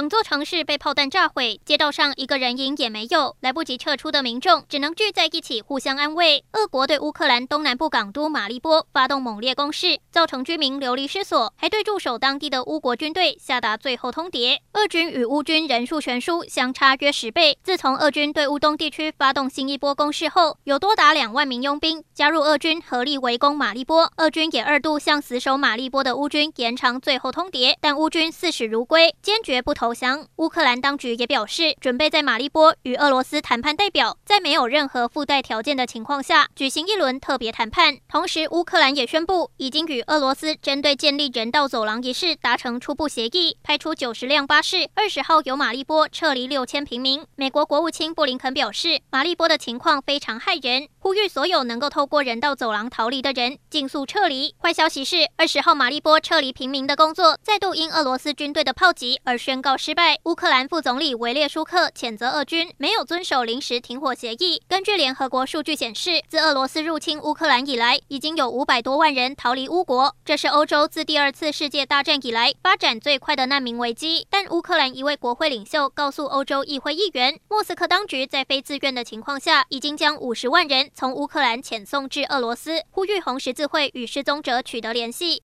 整座城市被炮弹炸毁，街道上一个人影也没有。来不及撤出的民众只能聚在一起互相安慰。俄国对乌克兰东南部港都马利波发动猛烈攻势，造成居民流离失所，还对驻守当地的乌国军队下达最后通牒。俄军与乌军人数悬殊，相差约十倍。自从俄军对乌东地区发动新一波攻势后，有多达两万名佣兵加入俄军，合力围攻马利波。俄军也二度向死守马利波的乌军延长最后通牒，但乌军视死如归，坚决不投投降。乌克兰当局也表示，准备在马利波与俄罗斯谈判代表在没有任何附带条件的情况下举行一轮特别谈判。同时，乌克兰也宣布已经与俄罗斯针对建立人道走廊一事达成初步协议，派出九十辆巴士，二十号由马利波撤离六千平民。美国国务卿布林肯表示，马利波的情况非常骇人，呼吁所有能够透过人道走廊逃离的人尽速撤离。坏消息是，二十号马利波撤离平民的工作再度因俄罗斯军队的炮击而宣告告失败。乌克兰副总理维列舒克谴责俄军没有遵守临时停火协议。根据联合国数据显示，自俄罗斯入侵乌克兰以来，已经有五百多万人逃离乌国。这是欧洲自第二次世界大战以来发展最快的难民危机。但乌克兰一位国会领袖告诉欧洲议会议员，莫斯科当局在非自愿的情况下，已经将五十万人从乌克兰遣送至俄罗斯，呼吁红十字会与失踪者取得联系。